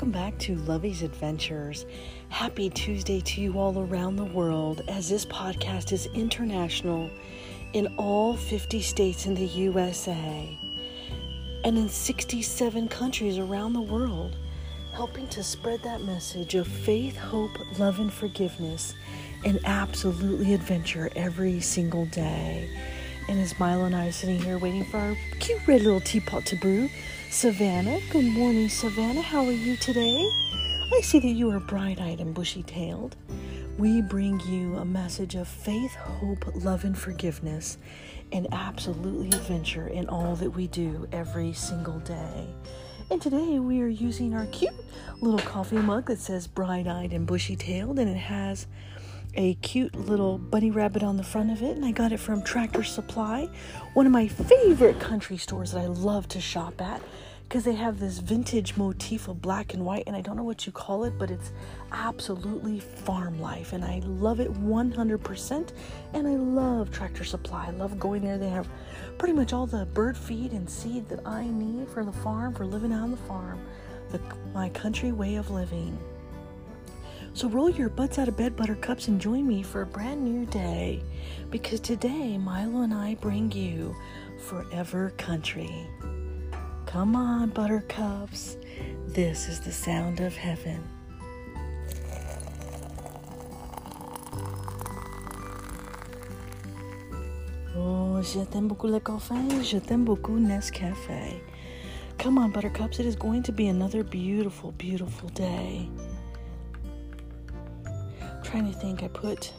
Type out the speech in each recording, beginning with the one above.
welcome back to Lovey's Adventures. Happy Tuesday to you all around the world as this podcast is international in all 50 states in the USA and in 67 countries around the world, helping to spread that message of faith, hope, love, and forgiveness and absolutely adventure every single day. And as Milo and I are sitting here waiting for our cute red little teapot to brew, Savannah, good morning, Savannah. How are you today? I see that you are bright eyed and bushy tailed. We bring you a message of faith, hope, love, and forgiveness, and absolutely adventure in all that we do every single day. And today we are using our cute little coffee mug that says bright eyed and bushy tailed, and it has a cute little bunny rabbit on the front of it, and I got it from Tractor Supply, one of my favorite country stores that I love to shop at because they have this vintage motif of black and white, and I don't know what you call it, but it's absolutely farm life, and I love it 100%. And I love Tractor Supply. I love going there. They have pretty much all the bird feed and seed that I need for the farm, for living on the farm, the, my country way of living. So roll your butts out of bed, buttercups, and join me for a brand new day. Because today, Milo and I bring you Forever Country. Come on, buttercups. This is the sound of heaven. Oh, je t'aime beaucoup le café. Je t'aime beaucoup Nescafe. Come on, buttercups. It is going to be another beautiful, beautiful day trying to think. I put.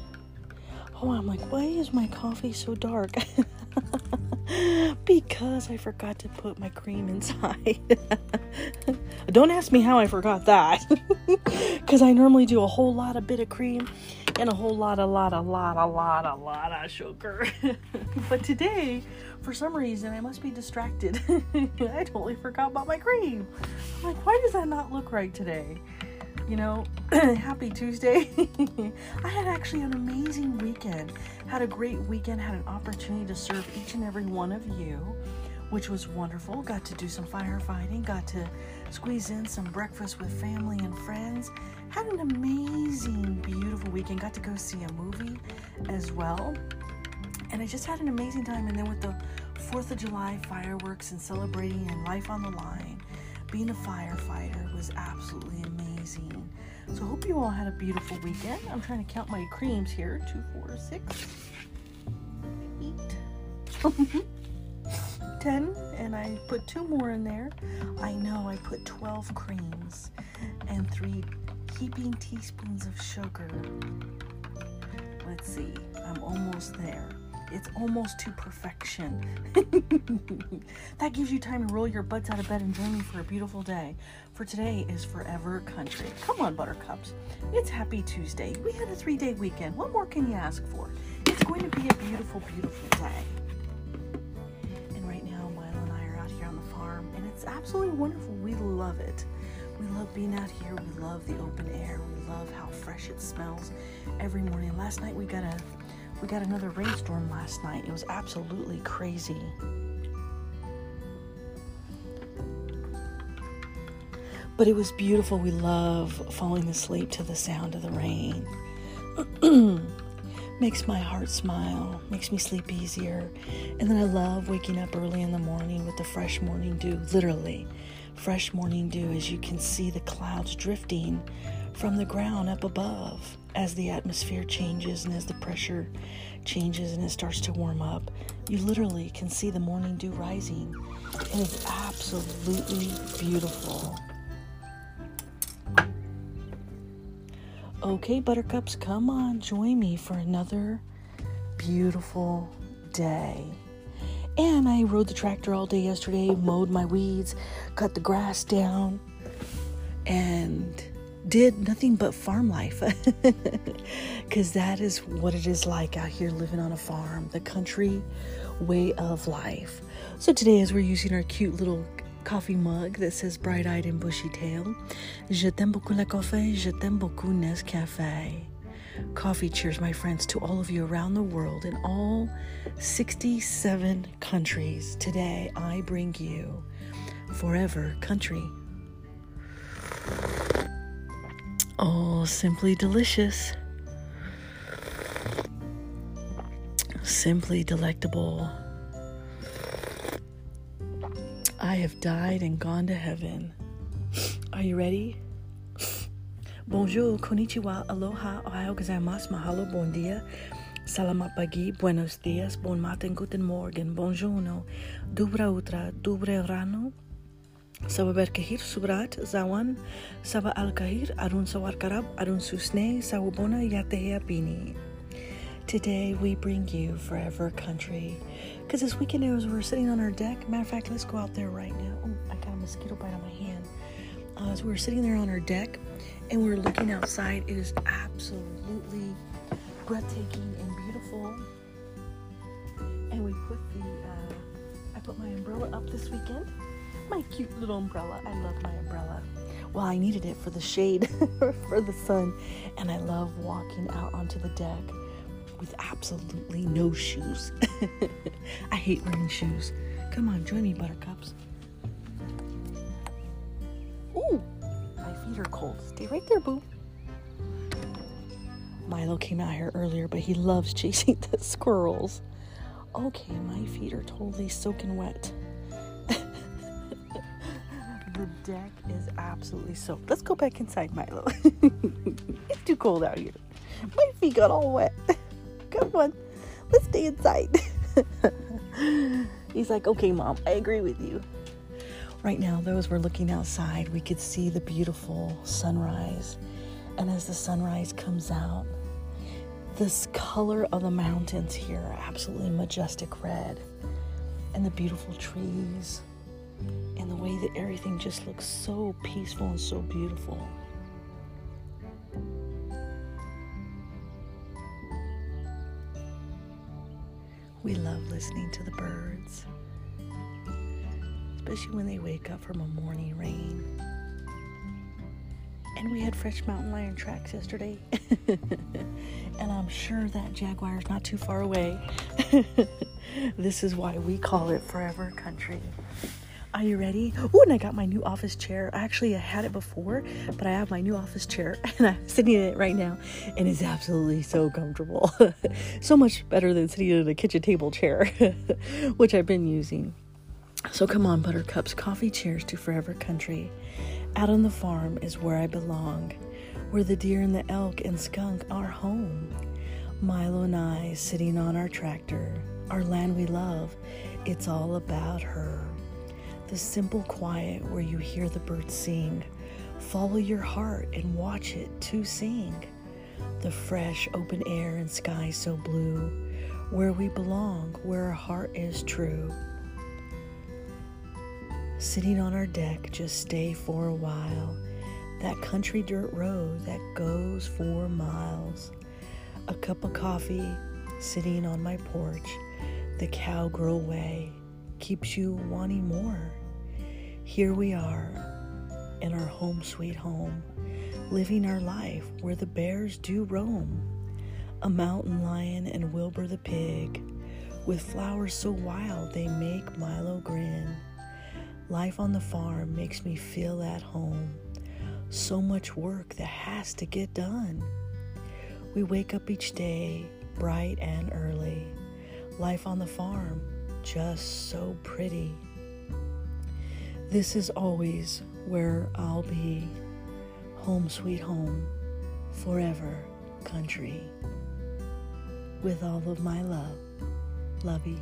Oh, I'm like, why is my coffee so dark? because I forgot to put my cream inside. Don't ask me how I forgot that. Because I normally do a whole lot of bit of cream and a whole lot, a lot, a lot, a lot, a lot of sugar. but today, for some reason, I must be distracted. I totally forgot about my cream. I'm like, why does that not look right today? You know, happy Tuesday. I had actually an amazing weekend. Had a great weekend, had an opportunity to serve each and every one of you, which was wonderful. Got to do some firefighting, got to squeeze in some breakfast with family and friends. Had an amazing, beautiful weekend. Got to go see a movie as well. And I just had an amazing time. And then with the 4th of July fireworks and celebrating and life on the line, being a firefighter was absolutely amazing. So hope you all had a beautiful weekend. I'm trying to count my creams here. Two, four, six, eight, ten, and I put two more in there. I know I put 12 creams and three heaping teaspoons of sugar. Let's see, I'm almost there. It's almost to perfection. that gives you time to roll your butts out of bed and join me for a beautiful day. For today is Forever Country. Come on, Buttercups. It's Happy Tuesday. We had a three day weekend. What more can you ask for? It's going to be a beautiful, beautiful day. And right now, Milo and I are out here on the farm, and it's absolutely wonderful. We love it. We love being out here. We love the open air. We love how fresh it smells every morning. Last night we got a we got another rainstorm last night. It was absolutely crazy. But it was beautiful. We love falling asleep to the sound of the rain. makes my heart smile, makes me sleep easier. And then I love waking up early in the morning with the fresh morning dew, literally. Fresh morning dew as you can see the clouds drifting from the ground up above as the atmosphere changes and as the pressure changes and it starts to warm up. You literally can see the morning dew rising. And It is absolutely beautiful. Okay, buttercups, come on, join me for another beautiful day. And I rode the tractor all day yesterday, mowed my weeds, cut the grass down, and did nothing but farm life because that is what it is like out here living on a farm, the country way of life. So today, as we're using our cute little coffee mug that says bright eyed and bushy tail, Je t'aime beaucoup le café, je t'aime beaucoup Nescafe. Coffee cheers, my friends, to all of you around the world in all 67 countries. Today, I bring you Forever Country. Oh, simply delicious. Simply delectable. I have died and gone to heaven. Are you ready? Bonjour, konnichiwa, aloha, ohayo gozaimasu, mahalo, bon dia, salamat pagi, buenos dias, bon matin, guten morgen, bonjourno, dobra utra, dobre rano, Saba berkahir subrat zawan saba alkahir arun sawar karab arun susne sawabona yatehea bini. Today we bring you Forever Country. Because this weekend as we're sitting on our deck, matter of fact, let's go out there right now. Oh, I got a mosquito bite on my hand. As we were sitting there on our deck and we are looking outside, it is absolutely breathtaking and beautiful. And we put the, uh, I put my umbrella up this weekend my cute little umbrella. I love my umbrella. Well, I needed it for the shade for the sun, and I love walking out onto the deck with absolutely no shoes. I hate wearing shoes. Come on, join me, buttercups. Ooh, my feet are cold. Stay right there, boo. Milo came out here earlier, but he loves chasing the squirrels. Okay, my feet are totally soaking wet the deck is absolutely soaked. Let's go back inside, Milo. it's too cold out here. My feet got all wet. Come on, let's stay inside. He's like, okay, mom, I agree with you. Right now, those we're looking outside, we could see the beautiful sunrise. And as the sunrise comes out, this color of the mountains here absolutely majestic red. And the beautiful trees, and the way that everything just looks so peaceful and so beautiful. We love listening to the birds, especially when they wake up from a morning rain. And we had fresh mountain lion tracks yesterday. and I'm sure that jaguar is not too far away. this is why we call it Forever Country. Are you ready? Oh, and I got my new office chair. I actually, I had it before, but I have my new office chair and I'm sitting in it right now, and it's absolutely so comfortable. so much better than sitting in a kitchen table chair, which I've been using. So come on, buttercups, coffee cheers to Forever Country. Out on the farm is where I belong, where the deer and the elk and skunk are home. Milo and I sitting on our tractor, our land we love, it's all about her the simple quiet where you hear the birds sing. Follow your heart and watch it to sing. The fresh open air and sky so blue, where we belong, where our heart is true. Sitting on our deck, just stay for a while. That country dirt road that goes for miles. A cup of coffee sitting on my porch, the cowgirl way keeps you wanting more. Here we are in our home sweet home, living our life where the bears do roam. A mountain lion and Wilbur the pig, with flowers so wild they make Milo grin. Life on the farm makes me feel at home. So much work that has to get done. We wake up each day bright and early. Life on the farm, just so pretty. This is always where I'll be. Home, sweet home, forever, country. With all of my love, Lovey.